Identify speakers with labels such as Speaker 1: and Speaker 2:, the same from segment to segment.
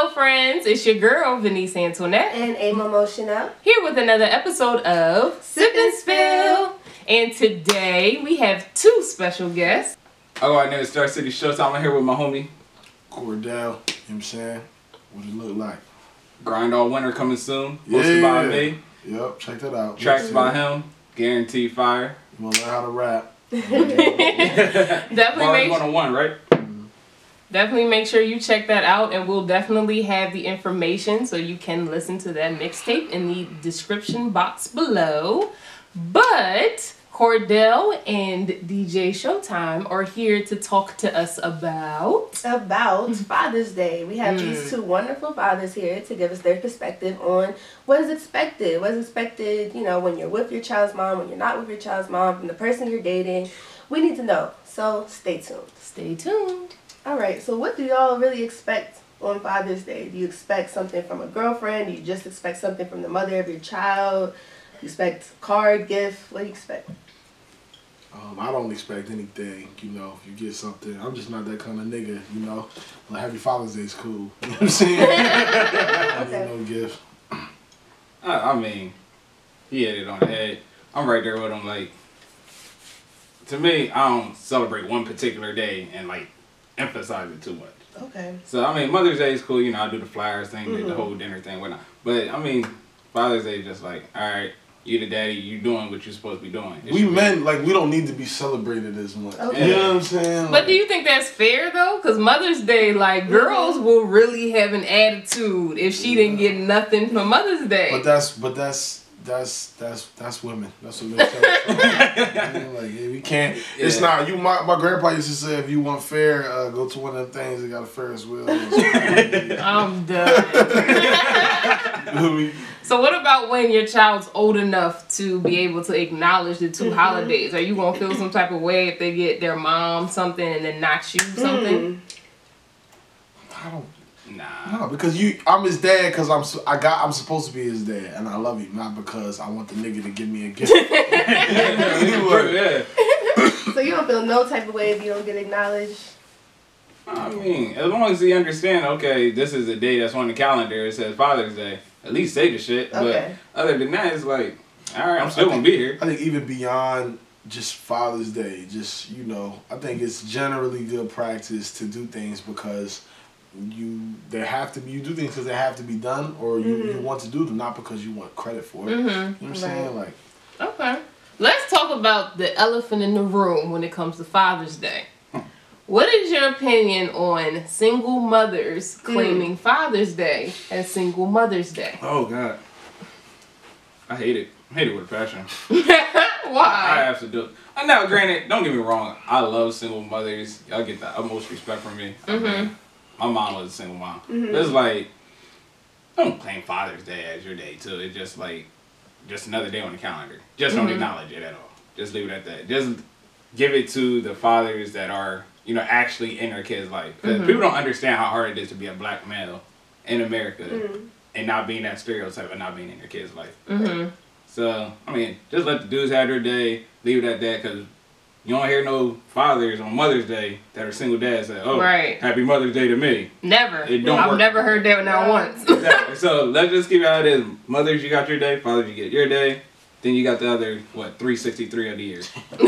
Speaker 1: Hello, friends. It's your girl, Venice Antoinette,
Speaker 2: And Ava Motional.
Speaker 1: here with another episode of Sip and Spill. And today we have two special guests.
Speaker 3: Oh, I go out there Star City Showtime. I'm here with my homie.
Speaker 4: Cordell, you know what I'm saying? What it look like.
Speaker 3: Grind All Winter coming soon. Hosted by
Speaker 4: Yeah.
Speaker 3: me.
Speaker 4: Yep, check that out.
Speaker 3: Tracks
Speaker 4: Listen,
Speaker 3: by him. Guaranteed fire.
Speaker 4: You wanna learn how to rap?
Speaker 1: Definitely
Speaker 3: Bars
Speaker 1: make,
Speaker 3: 101, right?
Speaker 1: Definitely make sure you check that out, and we'll definitely have the information so you can listen to that mixtape in the description box below. But Cordell and DJ Showtime are here to talk to us about.
Speaker 2: About Father's Day. We have these mm. two wonderful fathers here to give us their perspective on what is expected. What is expected, you know, when you're with your child's mom, when you're not with your child's mom, from the person you're dating. We need to know. So stay tuned.
Speaker 1: Stay tuned.
Speaker 2: All right, so what do y'all really expect on Father's Day? Do you expect something from a girlfriend? Do you just expect something from the mother of your child? Do you expect card, gift? What do you expect?
Speaker 4: Um, I don't expect anything, you know, if you get something. I'm just not that kind of nigga, you know. Like Happy Father's Day is cool. You know what I'm saying?
Speaker 2: Okay.
Speaker 4: need no gift.
Speaker 3: I, I mean, he hit it on the head. I'm right there with him. Like, to me, I don't celebrate one particular day and, like, emphasize it too much.
Speaker 2: Okay.
Speaker 3: So, I mean, Mother's Day is cool. You know, I do the flyers thing,
Speaker 2: Mm-hmm.
Speaker 3: the whole dinner thing, whatnot. But, I mean, Father's Day is just like, all right, you the daddy, you doing what you're supposed to be doing. It
Speaker 4: We
Speaker 3: should be-
Speaker 4: men, like, we don't need to be celebrated as much.
Speaker 2: Okay.
Speaker 4: You know what I'm saying?
Speaker 1: But do you think that's fair though? Because Mother's Day, like girls will really have an attitude if she didn't get nothing for Mother's Day.
Speaker 4: But that's but that's that's that's that's women. That's what men tell us. like yeah, we can't. It's not you. My, my grandpa used to say, if you want fair, uh, go to one of them things that got a Ferris wheel.
Speaker 1: I'm done. so what about when your child's old enough to be able to acknowledge the 2 holidays? Are you gonna feel some type of way if they get their mom something and then not you something?
Speaker 4: I don't
Speaker 3: Nah.
Speaker 4: know because you. I'm his dad because I'm. I got. I'm supposed to be his dad, and I love him not because I want the nigga to give me a gift.
Speaker 3: yeah.
Speaker 2: So you don't feel no type of way if you don't get acknowledged?
Speaker 3: I mean, as long as he understand, okay, this is a day that's on the calendar. It says Father's Day. At least say the shit.
Speaker 2: Okay.
Speaker 3: But other than that, it's like, all right, I'm still gonna be here.
Speaker 4: I think even beyond just Father's Day, just you know, I think it's generally good practice to do things because you they have to be you do things because they have to be done or you, you want to do them not because you want credit for it. You know
Speaker 1: Mm-hmm.
Speaker 4: what I'm saying? Like
Speaker 1: Okay. Let's talk about the elephant in the room when it comes to Father's Day. What is your opinion on single mothers claiming Father's Day as single Mother's Day?
Speaker 3: Oh God. I hate it. I hate it with a passion. Why? I
Speaker 1: Why?
Speaker 3: absolutely. Uh, Now, granted, don't get me wrong. I love single mothers. Y'all get the utmost respect from me. I mean, my mom was a single mom. But it's like, don't claim Father's Day as your day too. It's just like, just another day on the calendar. Just don't mm-hmm. acknowledge it at all. Just leave it at that. Just give it to the fathers that are, you know, actually in their kids' life. 'Cause mm-hmm. people don't understand how hard it is to be a black male in America mm-hmm. and not being that stereotype and not being in your kids' life.
Speaker 1: Mm-hmm.
Speaker 3: So, I mean, just let the dudes have their day, leave it at that, because you don't hear no fathers on Mother's Day that are single dads say, oh,
Speaker 1: Right.
Speaker 3: happy Mother's Day to me.
Speaker 1: Never.
Speaker 3: It don't
Speaker 1: I've
Speaker 3: work.
Speaker 1: never heard that not
Speaker 2: No.
Speaker 1: once.
Speaker 3: Exactly. so, let's just keep it how it is. Mothers, you got your day. Fathers, you get your day. Then you got the other, what, 363 of the year.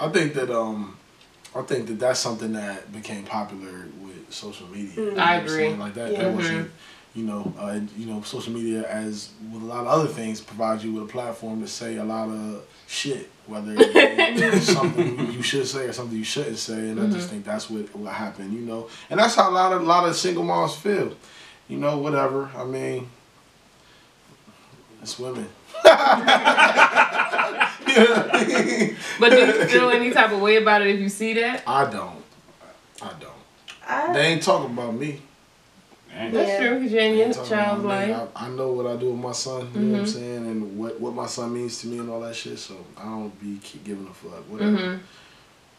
Speaker 4: I think that um I think that that's something that became popular with social media. You know
Speaker 1: I
Speaker 4: what
Speaker 1: agree.
Speaker 4: saying? Like that,
Speaker 2: Yeah.
Speaker 4: that wasn't you know, uh, you know, social media as with a lot of other things provides you with a platform to say a lot of shit, whether it's something you should say or something you shouldn't say, and I just think that's what what happened, you know, and that's how a lot of a lot of single moms feel, you know, whatever. I mean, it's women.
Speaker 1: But do you feel any type of way about it if you see that?
Speaker 4: I don't. I don't.
Speaker 2: I,
Speaker 4: They ain't talking about me.
Speaker 3: Man.
Speaker 1: That's
Speaker 2: Yeah.
Speaker 1: true, because you're in
Speaker 4: They
Speaker 1: your
Speaker 4: ain't talking
Speaker 1: child's life.
Speaker 4: I, I know what I do with my son. You know what I'm saying, and what what my son means to me and all that shit. So I don't be keep giving a fuck. Whatever.
Speaker 1: Mm-hmm.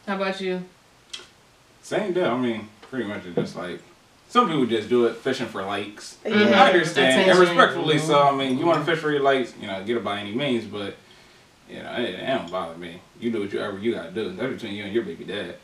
Speaker 1: How about you?
Speaker 3: Same deal. I mean, pretty much it's just like, some people just do it fishing for likes.
Speaker 2: Yeah.
Speaker 3: I understand, and
Speaker 1: Attention.
Speaker 3: respectfully so. I mean, you want to fish for your likes, you know, get it by any means, but you know, it, it don't bother me. You do whatever you gotta do. That's between you and your baby dad.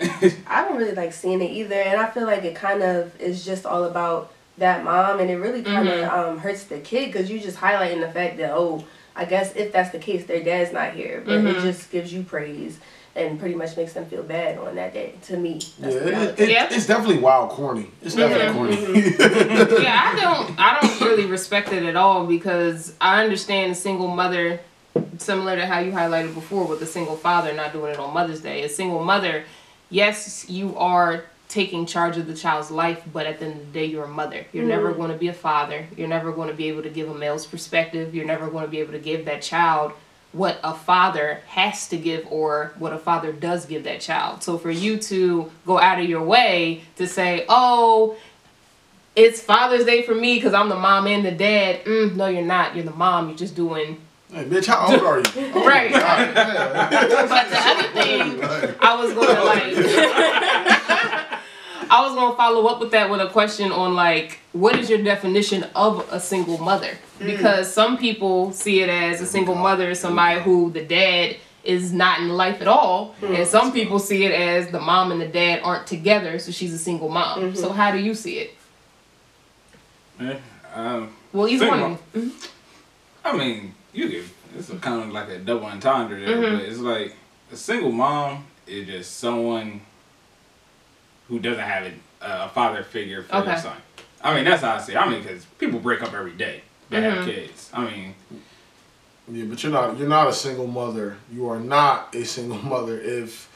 Speaker 2: I don't really like seeing it either, and I feel like it kind of is just all about that mom, and it really kind of um, hurts the kid because you just highlighting the fact that oh, I guess if that's the case, their dad's not here, but it
Speaker 1: Mhm.
Speaker 2: just gives you praise and pretty much makes them feel bad on that day. To me,
Speaker 4: Yeah,
Speaker 2: that's the
Speaker 4: it, it,
Speaker 1: Yeah.
Speaker 4: it's definitely wild corny. It's definitely
Speaker 2: Mhm.
Speaker 4: corny.
Speaker 1: yeah, I don't I don't really respect it at all because I understand a single mother similar to how you highlighted before with a single father not doing it on Mother's Day. A single mother, yes, you are taking charge of the child's life, but at the end of the day you're a mother. You're never going to be a father. You're never going to be able to give a male's perspective. You're never going to be able to give that child what a father has to give or what a father does give that child. So for you to go out of your way to say, "Oh, it's Father's Day for me because I'm the mom and the dad. Mm, no, you're not. You're the mom. You're just doing.
Speaker 4: Hey, bitch, how old are you? Oh,
Speaker 1: Right.
Speaker 4: God.
Speaker 1: But the other thing, I was gonna like. I was gonna follow up with that with a question on like, what is your definition of a single mother? Mm. Because some people see it as a single mother is somebody who the dad is not in life at all, mm. and some people see it as the mom and the dad aren't together, so she's a single mom. Mm-hmm. So how do you see it?
Speaker 3: Yeah, uh, um,
Speaker 1: Well, either
Speaker 3: Single
Speaker 1: one.
Speaker 3: mom. Mm-hmm. I mean, you could. It's a kind of like a double entendre there,
Speaker 1: Mhm.
Speaker 3: but it's like a single mom is just someone who doesn't have a, a father figure for
Speaker 1: Okay.
Speaker 3: their son. I mean, that's how I see. it. I mean, because people break up every day that have
Speaker 1: Mhm.
Speaker 3: kids. I mean,
Speaker 4: Yeah, but you're not you're not a single mother. You are not a single mother if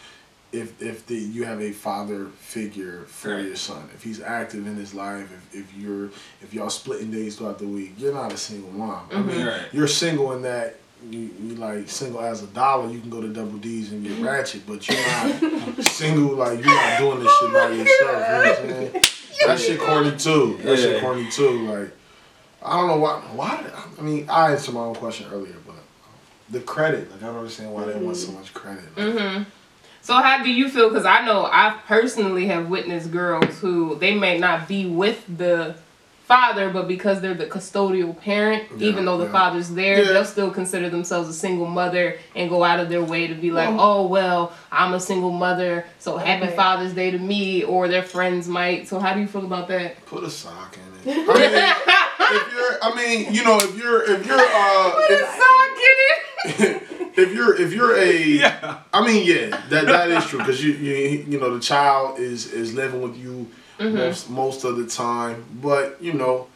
Speaker 4: if if the you have a father figure for
Speaker 3: Right.
Speaker 4: your son. If he's active in his life, if, if you're if y'all splitting days throughout the week, you're not a single mom. I mm-hmm. mean,
Speaker 3: Right.
Speaker 4: you're single in that you, you like single as a dollar. You can go to Double D's and get mm-hmm. ratchet, but you're not single like you're not doing this shit by yourself. You know what I'm saying? That shit corny too. That shit
Speaker 3: Yeah.
Speaker 4: corny too. Like I don't know why. Why? I mean, I answered my own question earlier, but the credit. Like I don't understand why they want so mm-hmm. much credit. Like,
Speaker 1: Mm-hmm. So how do you feel? Because I know I personally have witnessed girls who they may not be with the father, but because they're the custodial parent,
Speaker 4: Yeah,
Speaker 1: even though the
Speaker 4: yeah.
Speaker 1: father's there,
Speaker 4: Yeah.
Speaker 1: they'll still consider themselves a single mother and go out of their way to be like,
Speaker 4: Well-
Speaker 1: oh well, I'm a single mother, so happy
Speaker 2: Right.
Speaker 1: Father's Day to me, or their friends might. So how do you feel about that?
Speaker 4: Put a sock in it. I mean, if you're, I mean, you know, if you're, if you're, uh, put a if, if you're, if you're a,
Speaker 3: yeah.
Speaker 4: I mean, yeah, that that is true because you, you you know the child is is living with you mm-hmm. most most of the time, but you know,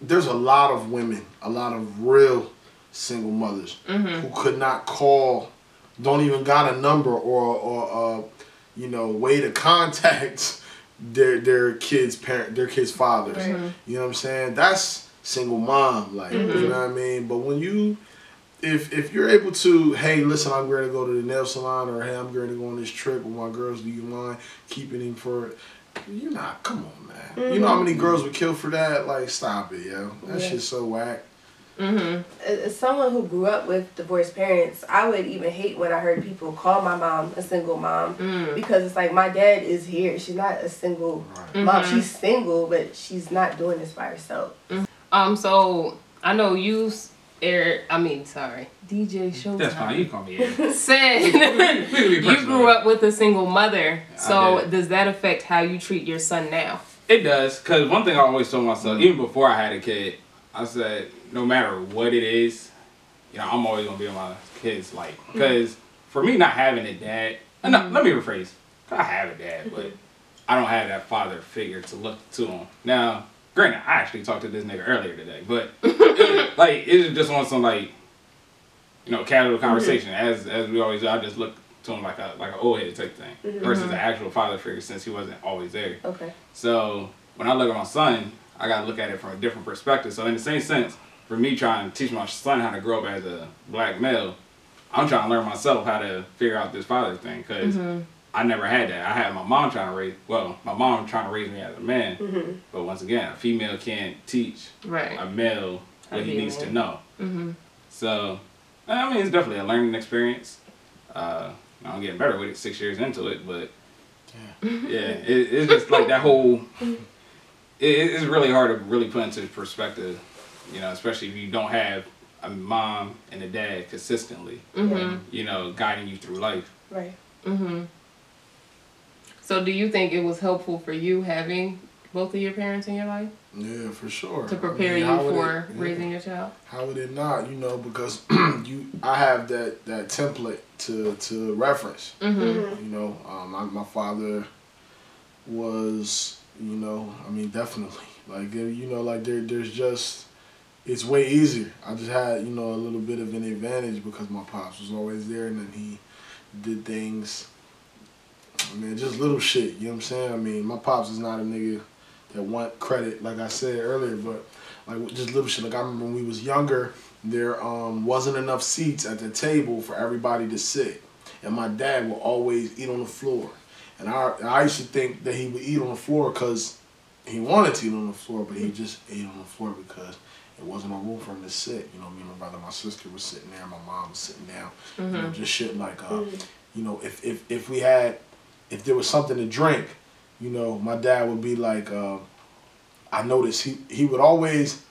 Speaker 4: there's a lot of women, a lot of real single mothers mm-hmm. who could not call, don't even got a number or or uh, you know way to contact their their kids parent their kids fathers.
Speaker 2: Right.
Speaker 4: You know what I'm saying? That's single mom, like you mm-hmm. know what I mean. But when you if if you're able to, hey, listen, I'm going to go to the nail salon, or hey, I'm going to go on this trip with my girls. Do you mind keeping him for? You're not. Come on, man. You know how many girls would kill for that? Like, stop it, yo. That
Speaker 2: Yeah.
Speaker 4: shit's so whack.
Speaker 1: Mm-hmm.
Speaker 2: As someone who grew up with divorced parents, I would even hate when I heard people call my mom a single mom
Speaker 1: Mm.
Speaker 2: because it's like my dad is here. She's not a single
Speaker 4: Right.
Speaker 2: mom.
Speaker 1: Mhm.
Speaker 2: She's single, but she's not doing this by herself.
Speaker 1: Um. So I know you, s- Eric. I mean, sorry, DJ Showtime.
Speaker 3: That's fine. You call me Ed.
Speaker 1: said
Speaker 3: We can be
Speaker 1: you grew up with a single mother. So does that affect how you treat your son now?
Speaker 3: It does, cause one thing I always told myself, even before I had a kid, I said no matter what it is, you know, I'm always gonna be in my kid's life. Cause for me not having a dad, uh, no, let me rephrase. I have a dad, but I don't have that father figure to look to him. Now, granted, I actually talked to this nigga earlier today, but it, like it was just on some like, you know, casual conversation. As as we always do, I just look to him like a like an old head type thing, mm-hmm. versus an mm-hmm. actual father figure since he wasn't always there.
Speaker 2: Okay.
Speaker 3: So when I look at my son, I gotta look at it from a different perspective. So in the same sense, for me trying to teach my son how to grow up as a black male, I'm trying to learn myself how to figure out this father thing because mm-hmm. I never had that. I had my mom trying to raise, well, my mom trying to raise me as a man.
Speaker 2: Mm-hmm.
Speaker 3: But once again, a female can't teach
Speaker 1: Right.
Speaker 3: a male
Speaker 1: How
Speaker 3: what he needs to know.
Speaker 1: Mm-hmm.
Speaker 3: So, I mean, it's definitely a learning experience. Uh, I'm getting better with it six years into it, but yeah, it, it's just like that whole. It, it's really hard to really put into perspective, you know, especially if you don't have a mom and a dad consistently,
Speaker 1: Mm-hmm.
Speaker 3: you know, guiding you through life.
Speaker 2: Right.
Speaker 1: Mm-hmm. So, do you think it was helpful for you having both of your parents in your life
Speaker 4: Yeah, for sure.
Speaker 1: to
Speaker 4: I
Speaker 1: prepare
Speaker 4: mean,
Speaker 1: you for
Speaker 4: it- yeah.
Speaker 1: raising your child?
Speaker 4: How would it not? You know, because you, I have that that template to to reference.
Speaker 1: Mm-hmm.
Speaker 4: You know, um, my my father was, you know, I mean, definitely like you know, like there there's just it's way easier. I just had you know a little bit of an advantage because my pops was always there, and then he did things. I mean, just little shit. You know what I'm saying? I mean, my pops is not a nigga that want credit, like I said earlier, but like just little shit. Like I remember when we was younger, there um, wasn't enough seats at the table for everybody to sit, and my dad would always eat on the floor, and I I used to think that he would eat on the floor because he wanted to eat on the floor, but he just ate on the floor because it wasn't a room for him to sit. You know, me and my brother, my sister was sitting there, my mom was sitting down. You know, just shit like, uh, you know, if, if if we had, if there was something to drink, you know, my dad would be like, uh, I noticed he he would always.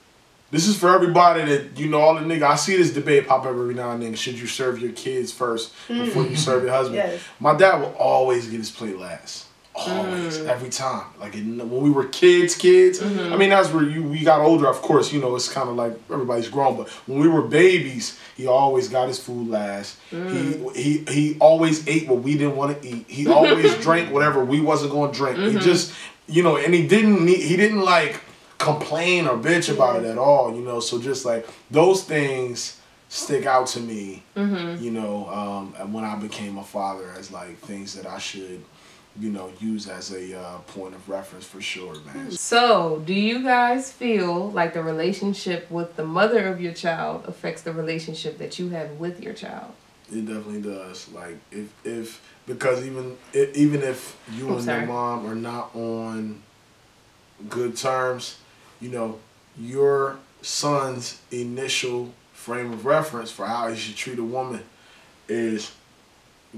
Speaker 4: This is for everybody that you know all the nigga. I see this debate pop up every now and then. Should you serve your kids first before you serve your husband?
Speaker 2: Yes.
Speaker 4: My dad would always get his plate last. Always, mm. every time. Like in, when we were kids, kids. Mm-hmm. I mean, that's where you we got older. Of course, you know it's kind of like everybody's grown. But when we were babies, he always got his food last. He mm. he he always ate what we didn't want to eat. He always drank whatever we wasn't going to drink. He mm-hmm. just you know, and he didn't need, he didn't like complain or bitch about it at all. You know, so just like those things stick out to me. Mm-hmm. You know, um, and when I became a father, as like things that I should you know, use as a uh, point of reference for sure, man.
Speaker 1: So, do you guys feel like the relationship with the mother of your child affects the relationship that you have with your child?
Speaker 4: It definitely does. Like if if because even if, even if you
Speaker 1: Oh,
Speaker 4: and
Speaker 1: sorry.
Speaker 4: your mom are not on good terms, you know, your son's initial frame of reference for how he should treat a woman is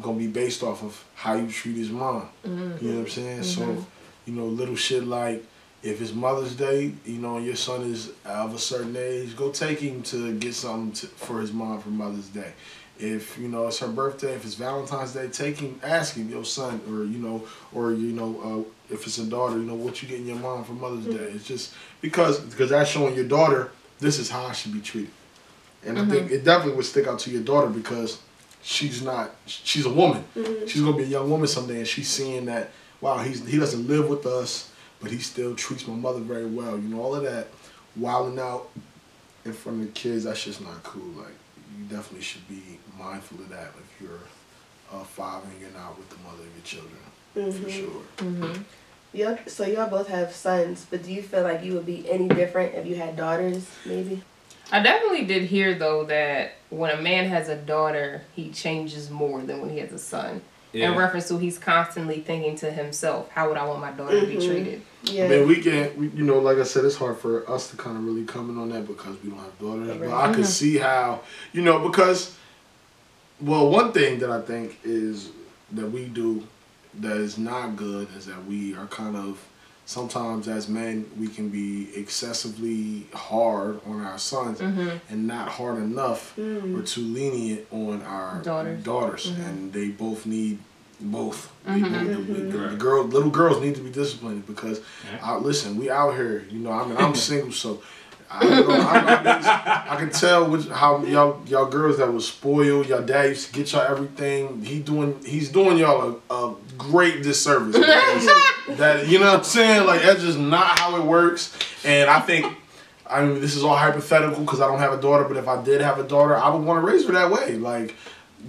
Speaker 4: gonna be based off of how you treat his mom. Mm-hmm. You know what I'm saying? So, mm-hmm. you know, little shit like if it's Mother's Day, you know, your son is of a certain age, go take him to get something to, for his mom for Mother's Day. If you know it's her birthday, if it's Valentine's Day, take him, ask him, your son, or you know, or you know, uh, if it's a daughter, you know, what you getting your mom for Mother's Day. Mm-hmm. It's just because because that's showing your daughter this is how I should be treated, and I think it definitely would stick out to your daughter because she's not she's a woman. Mm-hmm. She's gonna be a young woman someday, and she's seeing that wow, he's he doesn't live with us, but he still treats my mother very well. You know, all of that wilding out in front of the kids, that's just not cool. Like you definitely should be mindful of that if you're a father and you're not with the mother of your children, for mm-hmm. sure. Mm-hmm.
Speaker 2: Y'all, so y'all both have sons, but do you feel like you would be any different if you had daughters? Maybe.
Speaker 1: I definitely did hear though that when a man has a daughter, he changes more than when he has a son. In reference to he's constantly thinking to himself, how would I want my daughter to be mm-hmm. treated?
Speaker 2: Yeah.
Speaker 4: I mean, we can, we, you know, like I said, it's hard for us to kind of really comment on that because we don't have daughters. But I could see how, you know, because, well, one thing that I think is that we do that is not good is that we are kind of, sometimes as men, we can be excessively hard on our sons mm-hmm. and not hard enough mm. or too lenient on our
Speaker 1: Daughters. Mm-hmm.
Speaker 4: And they both need both. They mm-hmm. both- the, the- the girl, little girls need to be disciplined because, I, listen, we out here. You know, I mean, I'm single, so I, know, I, I, I can tell which, how y'all y'all girls that was spoiled. Y'all dad used to get y'all everything. He doing he's doing y'all a, a great disservice. that you know what I'm saying? Like that's just not how it works. And I think. I mean, this is all hypothetical because I don't have a daughter. But if I did have a daughter, I would want to raise her that way. Like,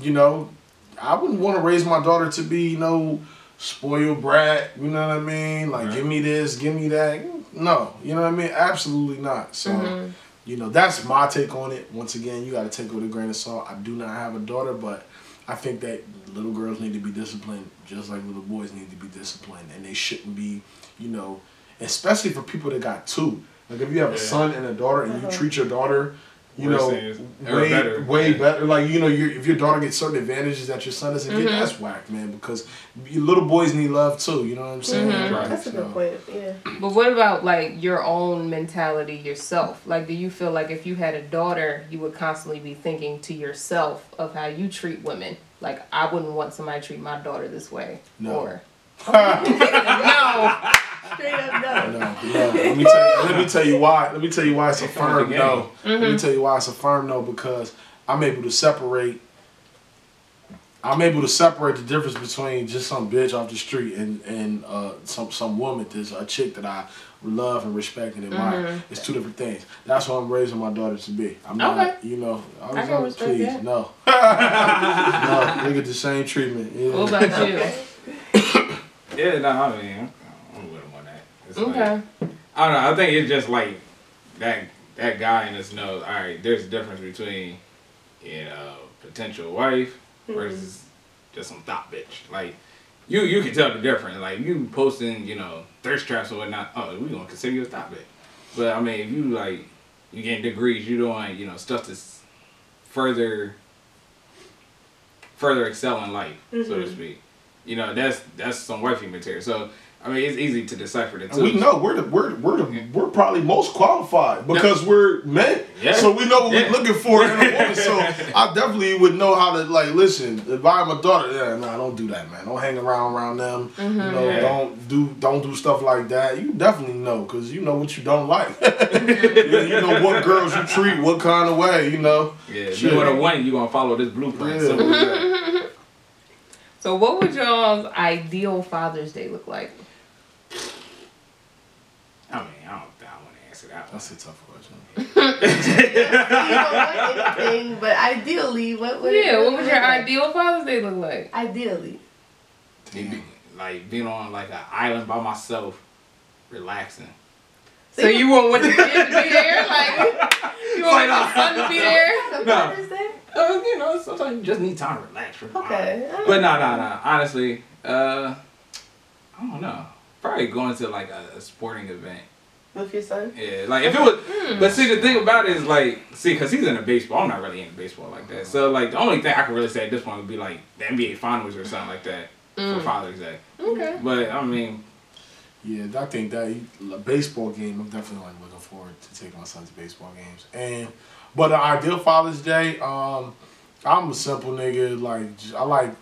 Speaker 4: you know, I wouldn't want to raise my daughter to be, you know, spoiled brat. You know what I mean? Like, give me this, give me that. No, you know what I mean? Absolutely not. So, mm-hmm. you know, that's my take on it. Once again, you got to take it with a grain of salt. I do not have a daughter, but I think that little girls need to be disciplined just like little boys need to be disciplined, and they shouldn't be, you know, especially for people that got two. Like if you have a son and a daughter, and you uh-huh. treat your daughter, you know, way
Speaker 3: better.
Speaker 4: way
Speaker 3: Yeah.
Speaker 4: better. Like you know, your if your daughter gets certain advantages that your son doesn't get, mm-hmm. that's whack, man. Because your little boys need love too. You know what I'm mm-hmm. saying?
Speaker 3: Right.
Speaker 2: That's a good point. Yeah.
Speaker 1: But what about like your own mentality yourself? Like, do you feel like if you had a daughter, you would constantly be thinking to yourself of how you treat women? Like, I wouldn't want somebody to treat my daughter this way.
Speaker 4: No.
Speaker 1: Or, no.
Speaker 2: Straight up no.
Speaker 4: No, no. Let me tell you. Let me tell you why. Let me tell you why it's a firm
Speaker 3: game.
Speaker 4: no. Let me tell you why it's a firm no because I'm able to separate. I'm able to separate the difference between just some bitch off the street and and uh, some some woman that's a chick that I love and respect and admire. It's two different things. That's what I'm raising my daughter to be. I'm not,
Speaker 1: Okay.
Speaker 4: you know, I was
Speaker 1: I can
Speaker 4: like, please,
Speaker 1: that.
Speaker 4: no, no, they get the same treatment. Yeah.
Speaker 1: What about you?
Speaker 3: Yeah, no, I mean, I'm with him It's like-
Speaker 1: Okay.
Speaker 3: I don't know. I think it's just like that that guy in us knows. All right, there's a difference between you know potential wife mm-hmm. versus just some thought bitch. Like you you can tell the difference. Like you posting you know thirst traps or whatnot. Oh, we gonna consider you a thought bitch. But I mean, if you like you getting degrees, you doing you know stuff that's further further excel in life, so to mm-hmm. speak. You know that's that's some wifey material. So I mean, it's easy to decipher the two.
Speaker 4: we know we're the we're we're the we're probably most qualified because we're men.
Speaker 3: Yeah.
Speaker 4: So we know what
Speaker 3: Yeah.
Speaker 4: we're looking for in a woman. So I definitely would know how to like listen. If I'm a daughter, yeah, nah, don't do that, man. Don't hang around around them. Mm-hmm. You know,
Speaker 3: Yeah.
Speaker 4: don't do don't do stuff like that. You definitely know because you know what you don't like. you, you know what girls you treat, what kind of way. You know.
Speaker 3: Yeah, if
Speaker 4: Shit.
Speaker 3: you want to win, you gonna follow this blueprint.
Speaker 4: Yeah.
Speaker 3: Simple.
Speaker 1: So, what would y'all's ideal Father's Day look like?
Speaker 3: I mean, I don't, I want to answer that one.
Speaker 4: That's a tough question.
Speaker 2: you don't want anything, but ideally, what would it
Speaker 1: Yeah, what would your
Speaker 2: like?
Speaker 1: ideal Father's Day look like?
Speaker 2: Ideally.
Speaker 3: Be- Like being on like an island by myself, relaxing.
Speaker 1: So you want want the kid to be there? Like you want your son to be there?
Speaker 3: No. Uh, you know, sometimes you just need time to relax. From
Speaker 2: Okay.
Speaker 3: But no, no, no. Honestly, uh, I don't know. Probably going to like a, a sporting event.
Speaker 2: With your son?
Speaker 3: Yeah, like if it was, but see the thing about it is like, see, because he's into baseball, I'm not really into baseball like that. So like the only thing I can really say at this point would be like the NBA Finals or something like that for Father's Day.
Speaker 1: Okay.
Speaker 3: But I mean,
Speaker 4: Yeah, I think that a baseball game. I'm definitely like looking forward to taking my son to baseball games. And but the ideal Father's Day, um, I'm a simple nigga. Like I like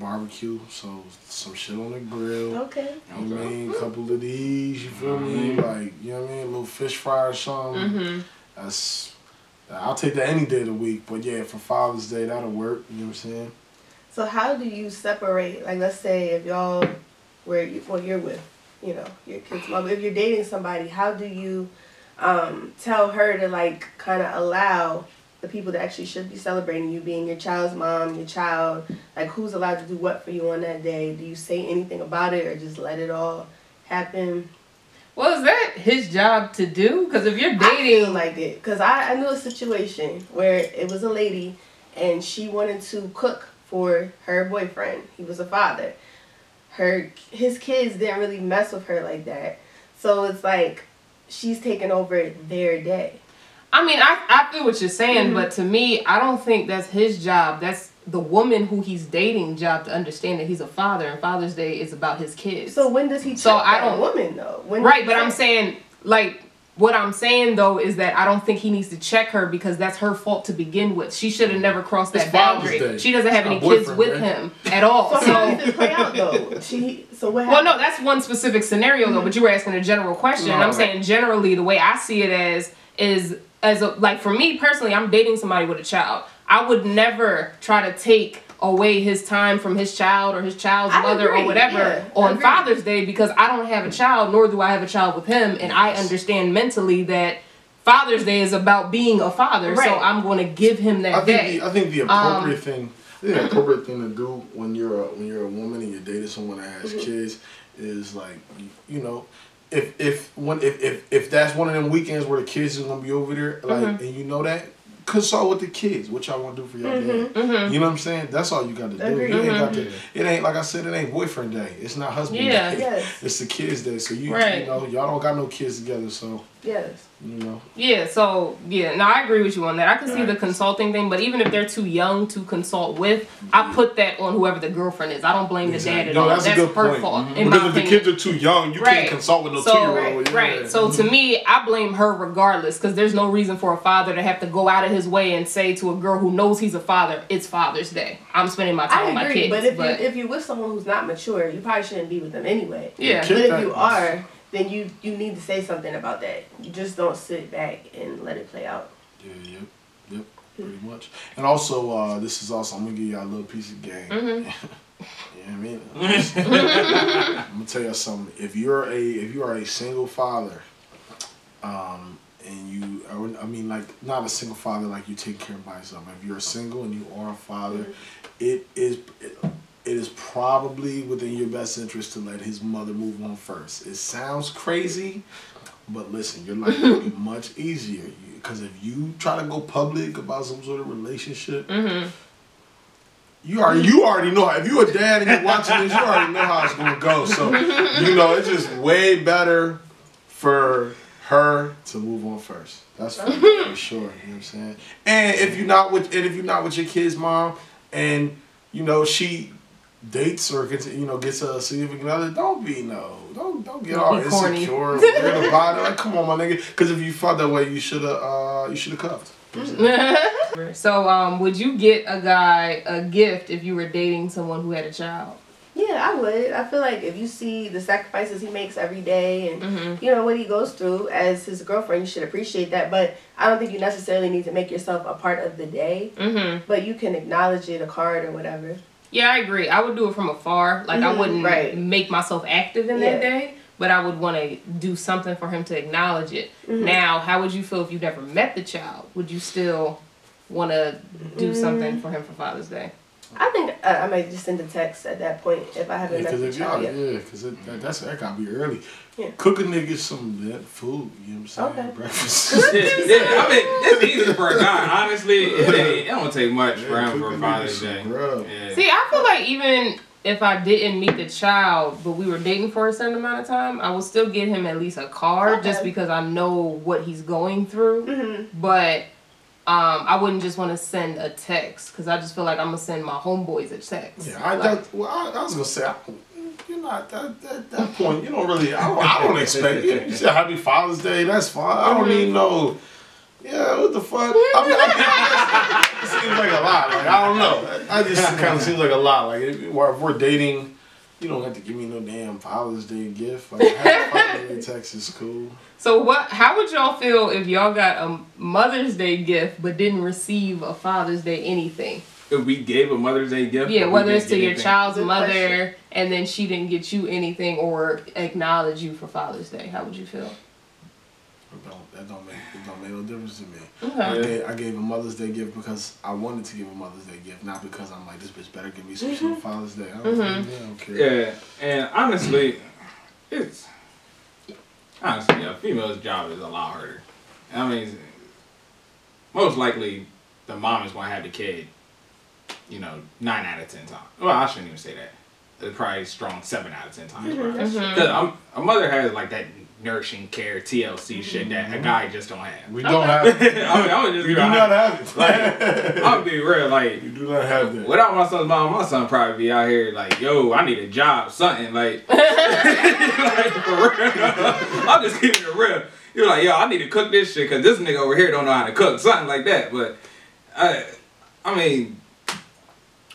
Speaker 4: barbecue, so some shit on the grill.
Speaker 2: Okay.
Speaker 4: You know what I mean? A couple of these, you feel me? Like, you know what I mean? A little fish fry or something.
Speaker 1: Mm-hmm.
Speaker 4: That's I'll take that any day of the week. But yeah, for Father's Day, that'll work. You know what I'm saying?
Speaker 2: So how do you separate? Like, let's say if y'all, where you, well, you're with, you know, your kid's mom. If you're dating somebody, how do you um, tell her to like kind of allow the people that actually should be celebrating you being your child's mom, your child, like who's allowed to do what for you on that day? Do you say anything about it or just let it all happen?
Speaker 1: Well, is that his job to do? Because if you're dating,
Speaker 2: like it because I, I knew a situation where it was a lady and she wanted to cook for her boyfriend. He was a father. Her his kids didn't really mess with her like that, so it's like she's taking over their day.
Speaker 1: I mean, I, I feel what you're saying,
Speaker 2: Mm-hmm.
Speaker 1: but to me, I don't think that's his job. That's the woman who he's dating job to understand that he's a father, and Father's Day is about his kids.
Speaker 2: So when does he? Check
Speaker 1: So I don't-
Speaker 2: woman though. When
Speaker 1: right, but
Speaker 2: he
Speaker 1: I'm saying like what I'm saying though is that I don't think he needs to check her because that's her fault to begin with. She should have never crossed
Speaker 4: It's
Speaker 1: that boundary.
Speaker 4: Day.
Speaker 1: She doesn't have
Speaker 4: It's
Speaker 1: any kids with
Speaker 4: day.
Speaker 1: him at all.
Speaker 2: So how
Speaker 1: So
Speaker 2: does it play out though? She so what?
Speaker 1: Well, no, that's one specific scenario though. But you were asking a general question.
Speaker 4: No,
Speaker 1: and I'm
Speaker 4: right.
Speaker 1: saying generally, the way I see it as is as a like for me personally, I'm dating somebody with a child. I would never try to take away his time from his child or his child's
Speaker 2: I
Speaker 1: mother
Speaker 2: agree,
Speaker 1: or whatever
Speaker 2: yeah,
Speaker 1: on. Father's Day because I don't have a child, nor do I have a child with him, and I understand mentally that. Father's Day is about being a father, so I'm going to give him that
Speaker 4: I think
Speaker 1: day.
Speaker 4: the, I think the appropriate
Speaker 1: Um,
Speaker 4: thing, the appropriate thing to do when you're a, when you're a woman and you're dating someone that has
Speaker 1: Mm-hmm.
Speaker 4: kids is like you, you know, if if when if, if if that's one of them weekends where the kids is gonna be over there, like
Speaker 1: Mm-hmm.
Speaker 4: and you know that. Consult with the kids. What y'all want to do for your dad?
Speaker 1: Mm-hmm.
Speaker 4: You know what I'm saying? That's all you got to do.
Speaker 2: Agreed.
Speaker 4: You ain't got to. It ain't like I said. It ain't boyfriend day. It's not husband
Speaker 1: Yeah.
Speaker 4: day.
Speaker 2: Yes.
Speaker 4: It's the kids day. So you,
Speaker 1: Right.
Speaker 4: you know, y'all don't got no kids together. So
Speaker 2: Yes.
Speaker 4: You know.
Speaker 1: Yeah, so yeah, no, I agree with you on that. I can see the consulting thing, but even if they're too young to consult with, I put that on whoever the girlfriend is. I don't blame the dad at
Speaker 4: No,
Speaker 1: all.
Speaker 4: that's,
Speaker 1: That's,
Speaker 4: a good
Speaker 1: her
Speaker 4: point.
Speaker 1: fault.
Speaker 4: Mhm. Because
Speaker 1: my
Speaker 4: if the kids are too young, you
Speaker 1: Right.
Speaker 4: can't consult with no
Speaker 1: So-
Speaker 4: two year old.
Speaker 1: Right. So to me, I blame her regardless because there's no reason for a father to have to go out of his way and say to a girl who knows he's a father, "It's Father's Day. I'm spending my time
Speaker 2: I
Speaker 1: with my
Speaker 2: agree,
Speaker 1: kids."
Speaker 2: but if you if you're with someone who's not mature, you probably shouldn't be with them anyway.
Speaker 1: yeah,
Speaker 4: Kid-
Speaker 2: But if you are, then you you need to say something about that. You just don't sit back and let it play out.
Speaker 4: Yeah, yep, yep, pretty much. And also, uh, this is also I'm gonna give y'all a little piece of game.
Speaker 1: Mhm.
Speaker 4: you know I mean? I'm gonna tell you something. If you're a if you are a single father, um, and you are, I mean like not a single father like you take care of by yourself. If you're a single and you are a father, it is it, it is probably within your best interest to let his mother move on first. It sounds crazy, but listen, your life will be much easier. Because if you try to go public about some sort of relationship,
Speaker 1: Mm-hmm.
Speaker 4: you are you already know. If you're a dad and you're watching this, you already know how it's gonna go. So you know it's just way better for her to move on first. That's for, for sure. You know what I'm saying? And if you're not with and if you're not with your kid's mom, and you know she dates or gets you know gets a significant other, don't be no, don't don't get
Speaker 1: Don't
Speaker 4: all
Speaker 1: be corny.
Speaker 4: insecure, weird about it. Like, come on, my nigga. Because if you felt that way, you should have uh you should have cuffed.
Speaker 1: so, um, would you get a guy a gift if you were dating someone who had a child?
Speaker 2: Yeah, I would. I feel like if you see the sacrifices he makes every day and
Speaker 1: Mm-hmm.
Speaker 2: you know what he goes through as his girlfriend, you should appreciate that. But I don't think you necessarily need to make yourself a part of the day.
Speaker 1: Mm-hmm.
Speaker 2: But you can acknowledge it, a card or whatever.
Speaker 1: Yeah, I agree. I would do it from afar. Like I
Speaker 2: Mhm,
Speaker 1: wouldn't
Speaker 2: right.
Speaker 1: make myself active in
Speaker 2: Yeah.
Speaker 1: that day, but I would want to do something for him to acknowledge it.
Speaker 2: Mhm.
Speaker 1: Now, how would you feel if you never met the child? Would you still want to do
Speaker 2: Mm.
Speaker 1: something for him for Father's Day?
Speaker 2: I think uh, I might just send a text at that point if I haven't met the
Speaker 4: if y'all,
Speaker 2: child
Speaker 4: yeah, because that, that's that gotta be early.
Speaker 2: Yeah.
Speaker 4: Cook a nigga some that food. You know what I'm saying?
Speaker 2: Okay.
Speaker 4: Breakfast.
Speaker 3: yeah, yeah, I mean, it's easy for a guy. Honestly, it, ain't, it don't take much for
Speaker 4: Yeah,
Speaker 3: him
Speaker 4: cook a
Speaker 3: Father's Day. Yeah.
Speaker 1: See, I feel like even if I didn't meet the child, but we were dating for a certain amount of time, I would still get him at least a card just because I know what he's going through.
Speaker 2: hmm
Speaker 1: But um, I wouldn't just want to send a text because I just feel like I'm gonna send my homeboys a text.
Speaker 4: Yeah, I,
Speaker 1: Like,
Speaker 4: that, well, I, I was gonna say, I, you're not that, that that point. You don't really. I don't, I don't expect. You, you say Happy Father's Day. That's fine. I don't need no. Yeah, what the fuck? I mean, I think it seems like a lot. Like I don't know. I just kind of seems like a lot. Like if, if we're dating, you don't have to give me no damn Father's Day gift. Like Happy Father's Day text is cool.
Speaker 1: so what? How would y'all feel if y'all got a Mother's Day gift but didn't receive a Father's Day anything?
Speaker 3: If we gave a Mother's Day gift,
Speaker 1: Yeah, whether it's to your
Speaker 3: anything.
Speaker 1: child's
Speaker 2: Good
Speaker 1: mother
Speaker 2: question.
Speaker 1: and then she didn't get you anything or acknowledge you for Father's Day, how would you feel?
Speaker 4: Don't that don't make it don't make no difference to me. I
Speaker 1: Okay.
Speaker 4: gave, I gave a Mother's Day gift because I wanted to give a Mother's Day gift, not because I'm like this bitch better give me some shit on Father's Day. I don't,
Speaker 1: Mhm.
Speaker 4: yeah, I don't care.
Speaker 3: Yeah, and honestly, it's honestly a female's job is a lot harder. I mean, most likely the mom is gonna have the kid. You know, nine out of ten times. Well, I shouldn't even say that. It's probably strong seven out of ten times.
Speaker 2: Mhm, that's
Speaker 1: Mhm.
Speaker 3: A mother has like that nourishing care TLC shit that a guy just don't have.
Speaker 4: We don't have it.
Speaker 3: I mean, I would just
Speaker 4: We
Speaker 3: be
Speaker 4: do not
Speaker 3: honest.
Speaker 4: have it.
Speaker 3: Like, I'm gonna be real, like
Speaker 4: you do not have that.
Speaker 3: Without my son's mom, my son probably be out here like, yo, I need a job, something like, like for real. I'm just keeping it real. You're like, yo, I need to cook this shit because this nigga over here don't know how to cook, something like that. But I, I mean,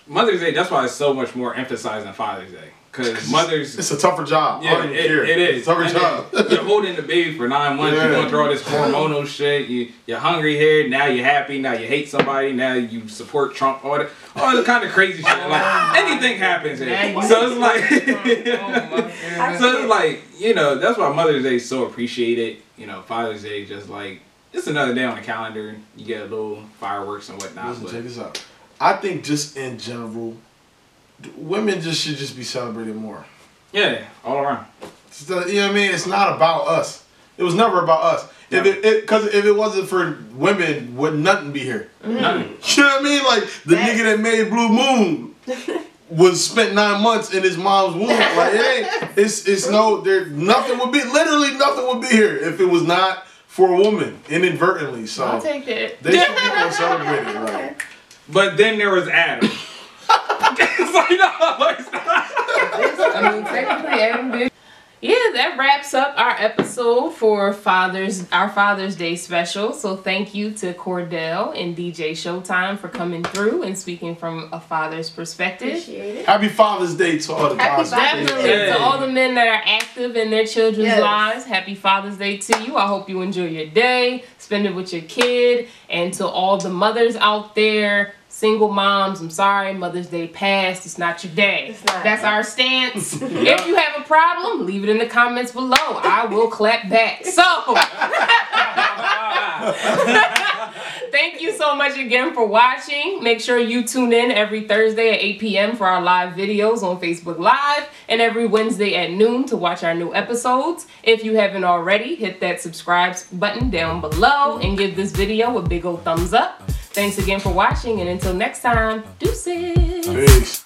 Speaker 3: Mother's Day. That's why it's so much more emphasized than Father's Day because mothers.
Speaker 4: It's a tougher job.
Speaker 3: Yeah,
Speaker 4: don't
Speaker 3: it, it is.
Speaker 4: It's a tougher
Speaker 3: And
Speaker 4: job.
Speaker 3: then You're holding the baby for nine months. You're going through all this hormonal shit. You you're hungry here. Now you're happy. Now you hate somebody. Now you support Trump. All the all the kind of crazy shit. Like anything happens here. So it's like.
Speaker 1: oh my God.
Speaker 3: so it's like you know that's why Mother's Day is so appreciated. You know Father's Day just like it's another day on the calendar. You get a little fireworks and whatnot.
Speaker 4: Listen,
Speaker 3: But
Speaker 4: check this out. I think just in general, women just should just be celebrated more.
Speaker 3: yeah, all around.
Speaker 4: It's the- you know what I mean? It's not about us. It was never about us. If it, because if it wasn't for women, would nothing be here. Mm-hmm.
Speaker 3: Nothing.
Speaker 4: You know what I mean? Like the
Speaker 2: Facts.
Speaker 4: nigga that made Blue Moon was spent nine months in his mom's womb. Like it ain't. It's it's no. There nothing would be. Literally nothing would be here if it was not for a woman inadvertently. So
Speaker 1: I'll take that.
Speaker 4: they should be able to celebrate it. Like,
Speaker 3: But then there was Adam. it's like, no, like, it's not.
Speaker 1: I mean, technically, Adam did. Yeah, that wraps up our episode for Father's our Father's Day special. So thank you to Cordell and DJ Showtime for coming through and speaking from a father's perspective.
Speaker 2: Appreciate it.
Speaker 4: happy Father's Day to all the
Speaker 2: Happy. Father's
Speaker 1: Definitely
Speaker 2: Day.
Speaker 1: to all the men that are active in their children's
Speaker 2: Yes.
Speaker 1: lives. Happy Father's Day to you. I hope you enjoy your day, spend it with your kid, and to all the mothers out there, single moms. I'm sorry, Mother's Day passed. It's not your day.
Speaker 2: Not.
Speaker 1: That's our stance. if you have a problem, leave it in the comments below. I will clap back. So. thank you so much again for watching. Make sure you tune in every Thursday at 8 p.m. for our live videos on Facebook Live and every Wednesday at noon to watch our new episodes. If you haven't already, hit that subscribe button down below and give this video a big old thumbs up. Thanks again for watching, and until next time, deuces.
Speaker 4: Peace